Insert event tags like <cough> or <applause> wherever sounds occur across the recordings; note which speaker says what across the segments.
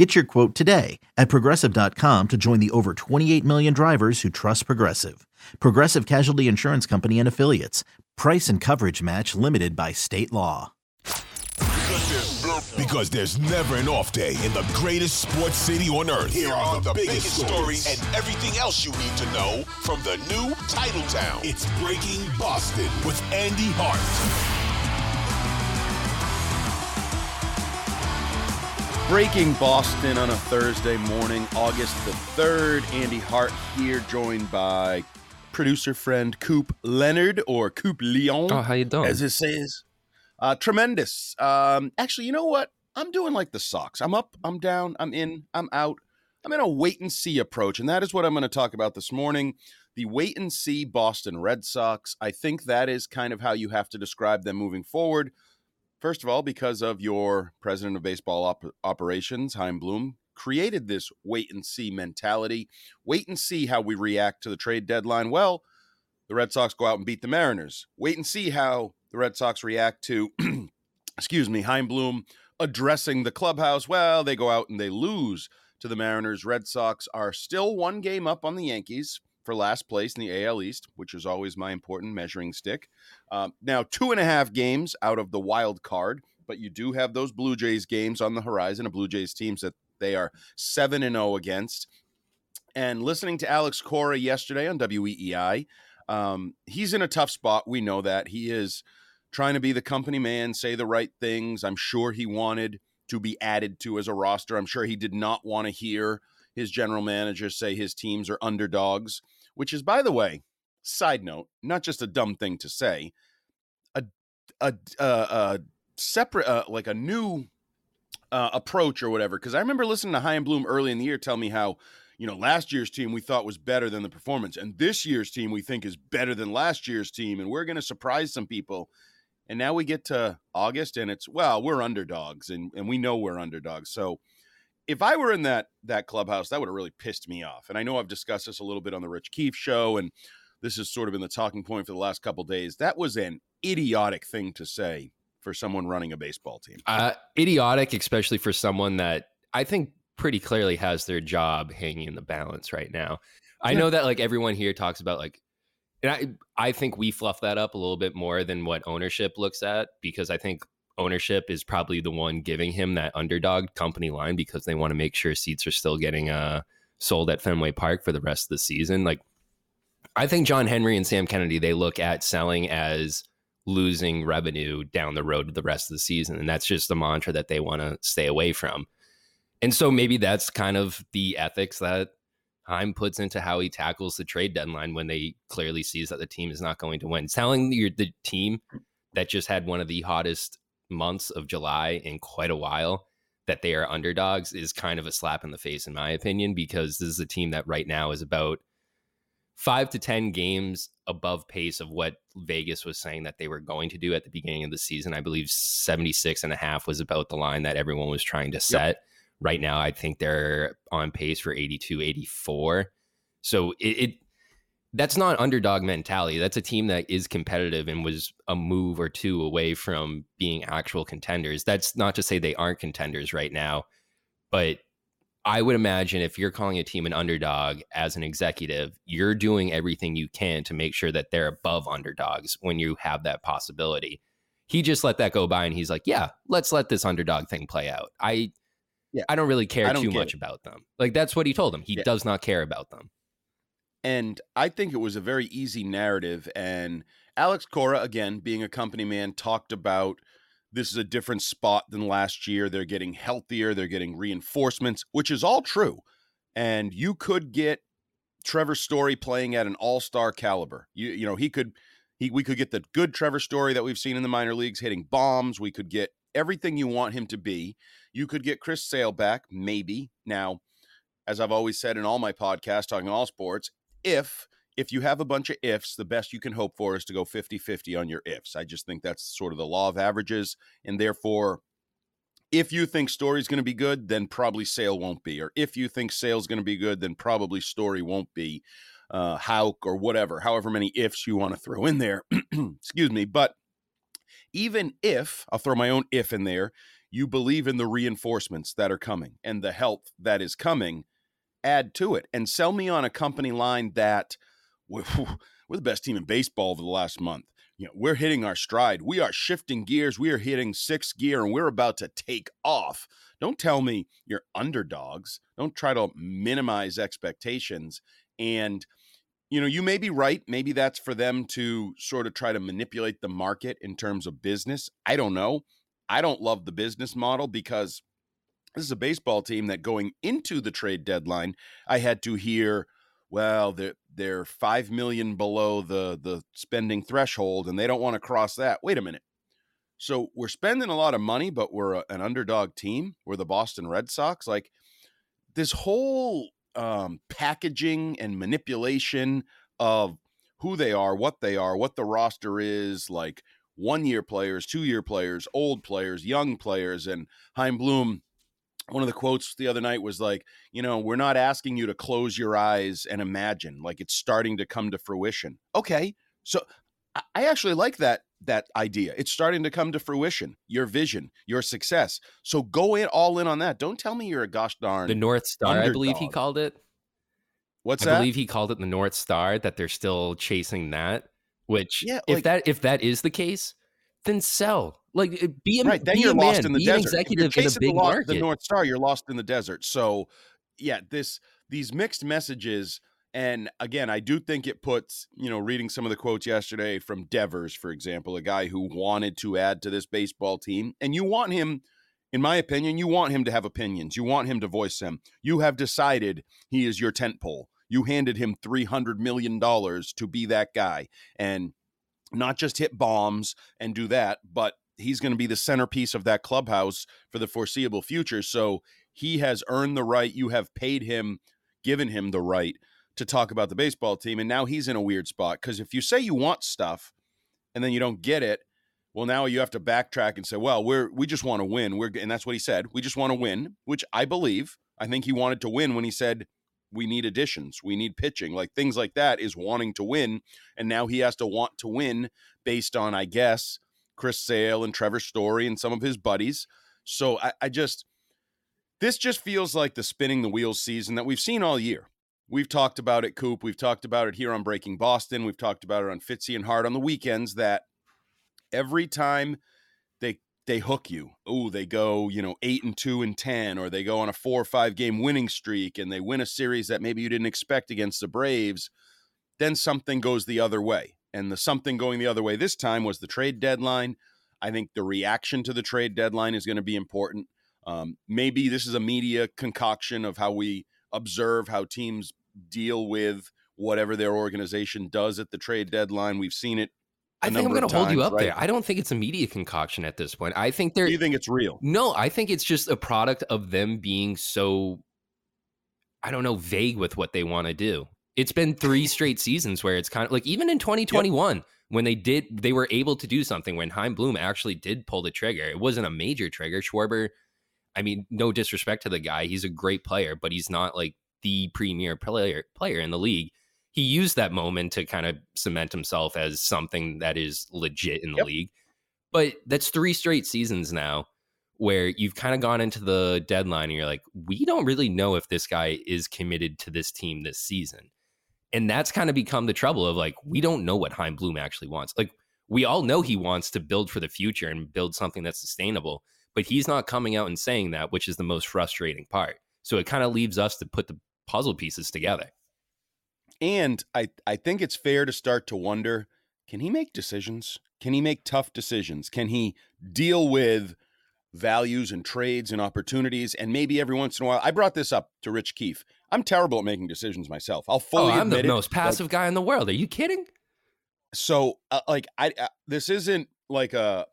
Speaker 1: Get your quote today at progressive.com to join the over 28 million drivers who trust Progressive. Progressive Casualty Insurance Company and Affiliates. Price and coverage match limited by state law.
Speaker 2: Because there's never an off day in the greatest sports city on earth. Here are the, biggest stories and everything else you need to know from the new title town. It's Breaking Boston with Andy Hart.
Speaker 3: Breaking Boston on a Thursday morning, August the 3rd. Andy Hart here, joined by producer friend Coop Leonard or Coop Leon.
Speaker 4: Oh, how you doing?
Speaker 3: As it says. Uh, tremendous. Um, actually, you know what? I'm doing like the Sox. I'm up, I'm down, I'm in, I'm out. I'm in a wait and see approach, and that is what I'm going to talk about this morning. The wait and see Boston Red Sox. I think that is kind of how you have to describe them moving forward. First of all, because of your president of baseball op- operations, Chaim Bloom, created this wait and see mentality. Wait and see how we react to the trade deadline. Well, the Red Sox go out and beat the Mariners. Wait and see how the Red Sox react to, <clears throat> excuse me, Chaim Bloom addressing the clubhouse. Well, they go out and they lose to the Mariners. Red Sox are still one game up on the Yankees for last place in the AL East, which is always my important measuring stick. Um, now, two and a half games out of the wild card, but you do have those Blue Jays games on the horizon, a Blue Jays teams that they are 7 and 0 against. And listening to Alex Cora yesterday on WEEI, um, he's in a tough spot. We know that. He is trying to be the company man, say the right things. I'm sure he wanted to be added to as a roster. I'm sure he did not want to hear his general manager say his teams are underdogs, which is, by the way, side note, not just a dumb thing to say, a a a, a separate uh, like a new uh, approach or whatever. Because I remember listening to Chaim Bloom early in the year tell me how you know last year's team we thought was better than the performance, and this year's team we think is better than last year's team, and we're going to surprise some people. And now we get to August, and it's well, we're underdogs, and and we know we're underdogs. So if I were in that that clubhouse, that would have really pissed me off. And I know I've discussed this a little bit on the Rich Keefe show, and this has sort of been the talking point for the last couple days. That was an idiotic thing to say for someone running a baseball team.
Speaker 4: Uh, idiotic, especially for someone that I think pretty clearly has their job hanging in the balance right now. I know that like everyone here talks about like, and I I think we fluff that up a little bit more than what ownership looks at because I think ownership is probably the one giving him that underdog company line because they want to make sure seats are still getting uh sold at Fenway Park for the rest of the season. Like I think John Henry and Sam Kennedy, they look at selling as losing revenue down the road to the rest of the season. And that's just the mantra that they want to stay away from. And so maybe that's kind of the ethics that Chaim puts into how he tackles the trade deadline when they clearly sees that the team is not going to win. Telling your the team that just had one of the hottest months of July in quite a while that they are underdogs is kind of a slap in the face, in my opinion, because this is a team that right now is about five to 10 games above pace of what Vegas was saying that they were going to do at the beginning of the season. I believe 76 and a half was about the line that everyone was trying to set. Yep. Right now, I think they're on pace for 82, 84. So it, it that's not underdog mentality. That's a team that is competitive and was a move or two away from being actual contenders. That's not to say they aren't contenders right now, but I would imagine if you're calling a team an underdog as an executive, you're doing everything you can to make sure that they're above underdogs when you have that possibility. He just let that go by and he's like, "Yeah, let's let this underdog thing play out." I yeah, I don't really care don't too much about them. Like that's what he told them. He yeah. does not care about them.
Speaker 3: And I think it was a very easy narrative and Alex Cora again, being a company man, talked about this is a different spot than last year. They're getting healthier, they're getting reinforcements, which is all true. And you could get Trevor Story playing at an all-star caliber. You you know, he could he we could get the good Trevor Story that we've seen in the minor leagues hitting bombs. We could get everything you want him to be. You could get Chris Sale back, maybe. Now, as I've always said in all my podcasts talking all sports, if if you have a bunch of ifs, the best you can hope for is to go 50 50 on your ifs. I just think that's sort of the law of averages. And therefore, if you think story's going to be good, then probably sale won't be. Or if you think sale's going to be good, then probably story won't be. Uh, how or whatever, however many ifs you want to throw in there. <clears throat> Excuse me. But even if, I'll throw my own if in there, you believe in the reinforcements that are coming and the help that is coming, add to it and sell me on a company line that we're, <laughs> we're the best team in baseball over the last month. You know, we're hitting our stride. We are shifting gears. We are hitting sixth gear and we're about to take off. Don't tell me you're underdogs. Don't try to minimize expectations. And, you know, you may be right. Maybe that's for them to sort of try to manipulate the market in terms of business. I don't know. I don't love the business model because this is a baseball team that going into the trade deadline, I had to hear, well, they're they're five million below the the spending threshold, and they don't want to cross that. Wait a minute. So we're spending a lot of money, but we're a, an underdog team. We're the Boston Red Sox. Like this whole um, packaging and manipulation of who they are, what they are, what the roster is, like one year players, two year players, old players, young players, and Chaim Bloom one of the quotes the other night was like, you know, we're not asking you to close your eyes and imagine, like it's starting to come to fruition. Okay. So I actually like that that idea. It's starting to come to fruition. Your vision, your success. So go in all in on that. Don't tell me you're a gosh darn
Speaker 4: the North Star. Underdog. I believe he called it.
Speaker 3: What's
Speaker 4: I
Speaker 3: that? I
Speaker 4: believe he called it the North Star. That they're still chasing that. Which, yeah, like, if that if that is the case, then sell. Like eh, be a
Speaker 3: right. Then
Speaker 4: be
Speaker 3: you're
Speaker 4: a
Speaker 3: lost
Speaker 4: man,
Speaker 3: in the desert.
Speaker 4: Executive in a big
Speaker 3: the,
Speaker 4: market.
Speaker 3: the North Star, you're lost in the desert. So, yeah, this these mixed messages. And again, I do think it puts, you know, reading some of the quotes yesterday from Devers, for example, a guy who wanted to add to this baseball team. And you want him, in my opinion, you want him to have opinions. You want him to voice them. You have decided he is your tent pole. You handed him $300 million to be that guy. And not just hit bombs and do that, but he's going to be the centerpiece of that clubhouse for the foreseeable future. So he has earned the right. You have paid him, given him the right to talk about the baseball team. And now he's in a weird spot because if you say you want stuff and then you don't get it, well, now you have to backtrack and say, well, we're we just want to win. We're and that's what he said. We just want to win, which I believe. I think he wanted to win when he said we need additions, we need pitching, like things like that is wanting to win. And now he has to want to win based on, I guess, Chris Sale and Trevor Story and some of his buddies. So I, I just, this just feels like the spinning the wheels season that we've seen all year. We've talked about it, Coop. We've talked about it here on Breaking Boston. We've talked about it on Fitzy and Hart on the weekends that every time they hook you. Oh, they go, you know, eight and two and ten, or they go on a four or five game winning streak and they win a series that maybe you didn't expect against the Braves. Then something goes the other way. And the something going the other way this time was the trade deadline. I think the reaction to the trade deadline is going to be important. Um, maybe this is a media concoction of how we observe how teams deal with whatever their organization does at the trade deadline. We've seen it
Speaker 4: I think I'm going to hold you up right? there. I don't think it's a media concoction at this point. I think they're.
Speaker 3: Do you think it's real?
Speaker 4: No, I think it's just a product of them being so, I don't know, vague with what they want to do. It's been three straight seasons where it's kind of like even in 2021 yep. when they did, they were able to do something when Chaim Bloom actually did pull the trigger. It wasn't a major trigger. Schwarber, I mean, no disrespect to the guy, he's a great player, but he's not like the premier player player in the league he used that moment to kind of cement himself as something that is legit in the yep. league. But that's three straight seasons now where you've kind of gone into the deadline and you're like, we don't really know if this guy is committed to this team this season. And that's kind of become the trouble of like, we don't know what Chaim Bloom actually wants. Like, we all know he wants to build for the future and build something that's sustainable, but he's not coming out and saying that, which is the most frustrating part. So it kind of leaves us to put the puzzle pieces together.
Speaker 3: And I, I think it's fair to start to wonder can he make decisions? Can he make tough decisions? Can he deal with values and trades and opportunities? And maybe every once in a while, I brought this up to Rich Keefe. I'm terrible at making decisions myself. I'll fully.
Speaker 4: Oh, I'm the
Speaker 3: it,
Speaker 4: most passive like, guy in the world. Are you kidding?
Speaker 3: So, uh, like, I uh, this isn't like a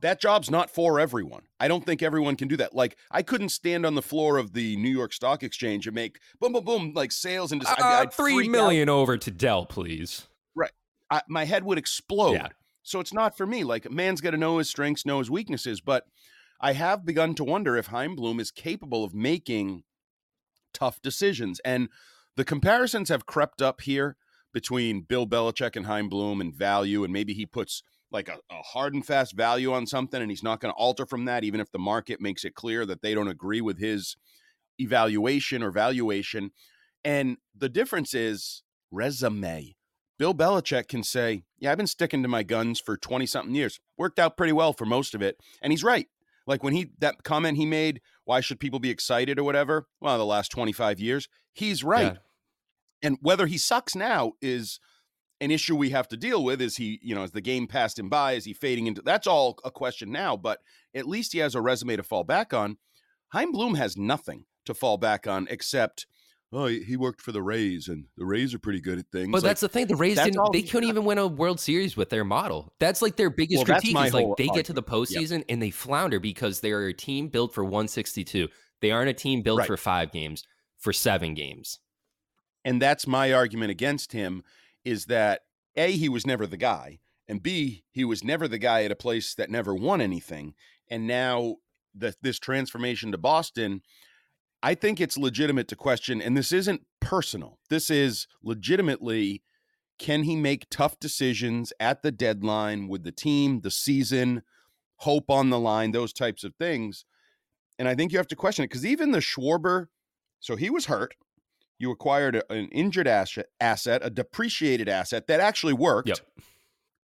Speaker 3: that job's not for everyone. I don't think everyone can do that. Like I couldn't stand on the floor of the New York Stock Exchange and make boom, boom, boom, like sales and just
Speaker 4: uh, three million out. over to Dell, please.
Speaker 3: Right, I, my head would explode. Yeah. So it's not for me. Like a man's got to know his strengths, know his weaknesses. But I have begun to wonder if Chaim Bloom is capable of making tough decisions. And the comparisons have crept up here between Bill Belichick and Chaim Bloom and value, and maybe he puts like a, a hard and fast value on something and he's not going to alter from that, even if the market makes it clear that they don't agree with his evaluation or valuation. And the difference is resume. Bill Belichick can say, Yeah, I've been sticking to my guns for 20 something years. Worked out pretty well for most of it. And he's right. Like when he, that comment he made, why should people be excited or whatever? Well, the last 25 years, he's right. Yeah. And whether he sucks now is an issue we have to deal with. Is he, you know, as the game passed him by, is he fading into that's all a question now, but at least he has a resume to fall back on. Chaim Bloom has nothing to fall back on except oh, he worked for the Rays, and the Rays are pretty good at things.
Speaker 4: But like, that's the thing. The Rays didn't. They couldn't even win a World Series with their model. That's like their biggest well, critique. Is like they argument. get to the postseason and they flounder because they're a team built for 162. They aren't a team built right. for five games, for seven games.
Speaker 3: And that's my argument against him is that A, he was never the guy, and B, he was never the guy at a place that never won anything. And now the, this transformation to Boston – I think it's legitimate to question, and this isn't personal. This is legitimately can he make tough decisions at the deadline with the team, the season, hope on the line, those types of things. And I think you have to question it because even the Schwarber, so he was hurt. You acquired a, an injured asset, asset, a depreciated asset that actually worked.
Speaker 4: Yep.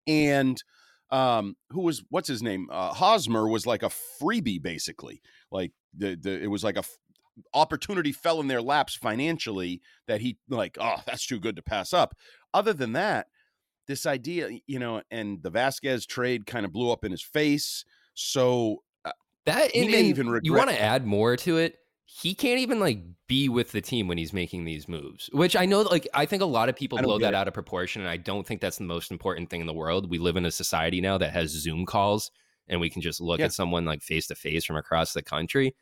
Speaker 3: And um, who was what's his name? Uh, Hosmer was like a freebie, basically. Like the the it was like a opportunity fell in their laps financially that he like, oh, that's too good to pass up. Other than that, this idea, you know, and the Vázquez trade kind of blew up in his face. So uh,
Speaker 4: that he may even regret- you want to add more to it. He can't even like be with the team when he's making these moves, which I know, like, I think a lot of people blow that it. out of proportion. And I don't think that's the most important thing in the world. We live in a society now that has Zoom calls and we can just look yeah. at someone like face to face from across the country.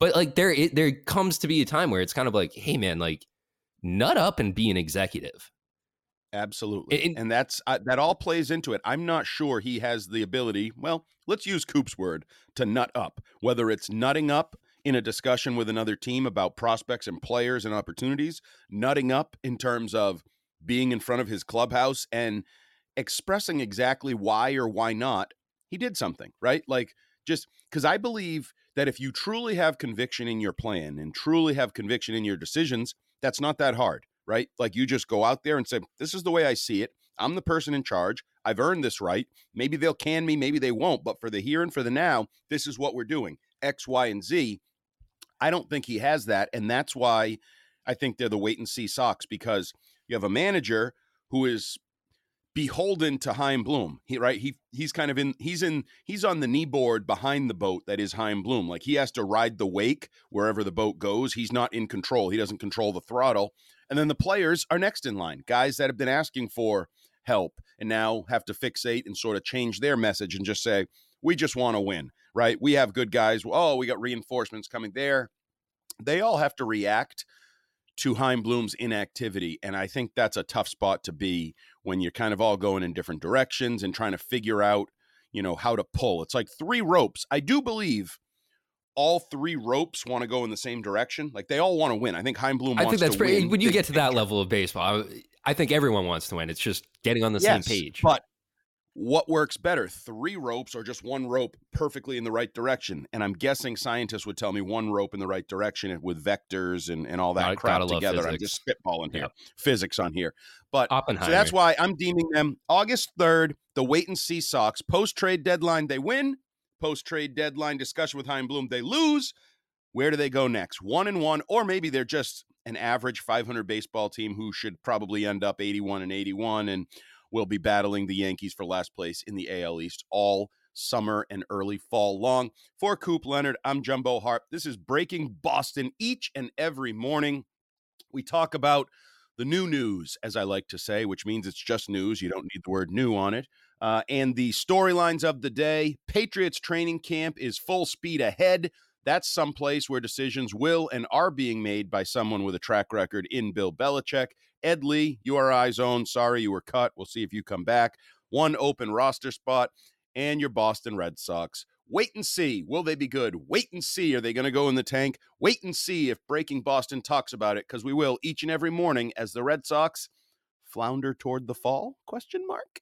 Speaker 4: But like there, it, there comes to be a time where it's kind of like, hey man, like nut up and be an executive.
Speaker 3: Absolutely, and, and that's uh, that all plays into it. I'm not sure he has the ability. Well, let's use Coop's word to nut up. Whether it's nutting up in a discussion with another team about prospects and players and opportunities, nutting up in terms of being in front of his clubhouse and expressing exactly why or why not he did something, right? Like just because I believe that if you truly have conviction in your plan and truly have conviction in your decisions, that's not that hard, right? Like you just go out there and say, This is the way I see it. I'm the person in charge. I've earned this right. Maybe they'll can me, maybe they won't. But for the here and for the now, this is what we're doing X, Y, and Z. I don't think he has that. And that's why I think they're the wait and see Sox because you have a manager who is beholden to Chaim Bloom. He right he he's kind of in he's in he's on the knee board behind the boat that is Chaim Bloom. Like he has to ride the wake wherever the boat goes. He's not in control. He doesn't control the throttle. And then the players are next in line. Guys that have been asking for help and now have to fixate and sort of change their message and just say, "We just want to win." Right? We have good guys. Oh, we got reinforcements coming there. They all have to react to Chaim Bloom's inactivity. And I think that's a tough spot to be when you're kind of all going in different directions and trying to figure out, you know, how to pull. It's like three ropes. I do believe all three ropes want to go in the same direction. Like they all want to win. I think Chaim Bloom. I
Speaker 4: think that's
Speaker 3: pretty.
Speaker 4: When you get to that level of baseball, I, I think everyone wants to win. It's just getting on the
Speaker 3: yes,
Speaker 4: same page.
Speaker 3: But what works better, three ropes or just one rope perfectly in the right direction? And I'm guessing scientists would tell me one rope in the right direction with vectors and, and all that crap together. I'm just spitballing here, physics on here. But so that's why I'm deeming them August 3rd, the wait and see Sox. Post trade deadline, they win. Post trade deadline discussion with Chaim Bloom, they lose. Where do they go next? One and one, or maybe they're just an average 500 baseball team who should probably end up 81 and 81 and will be battling the Yankees for last place in the AL East all summer and early fall long. For Coop Leonard, I'm Jumbo Hart. This is Breaking Boston each and every morning. We talk about the new news, as I like to say, which means it's just news. You don't need the word new on it. Uh, and the storylines of the day Patriots training camp is full speed ahead. That's someplace where decisions will and are being made by someone with a track record in Bill Belichick. Ed Lee, URI's own. Sorry you were cut. We'll see if you come back. One open roster spot, and your Boston Red Sox. Wait and see. Will they be good? Wait and see. Are they going to go in the tank? Wait and see if Breaking Boston talks about it, because we will each and every morning as the Red Sox flounder toward the fall? Question mark.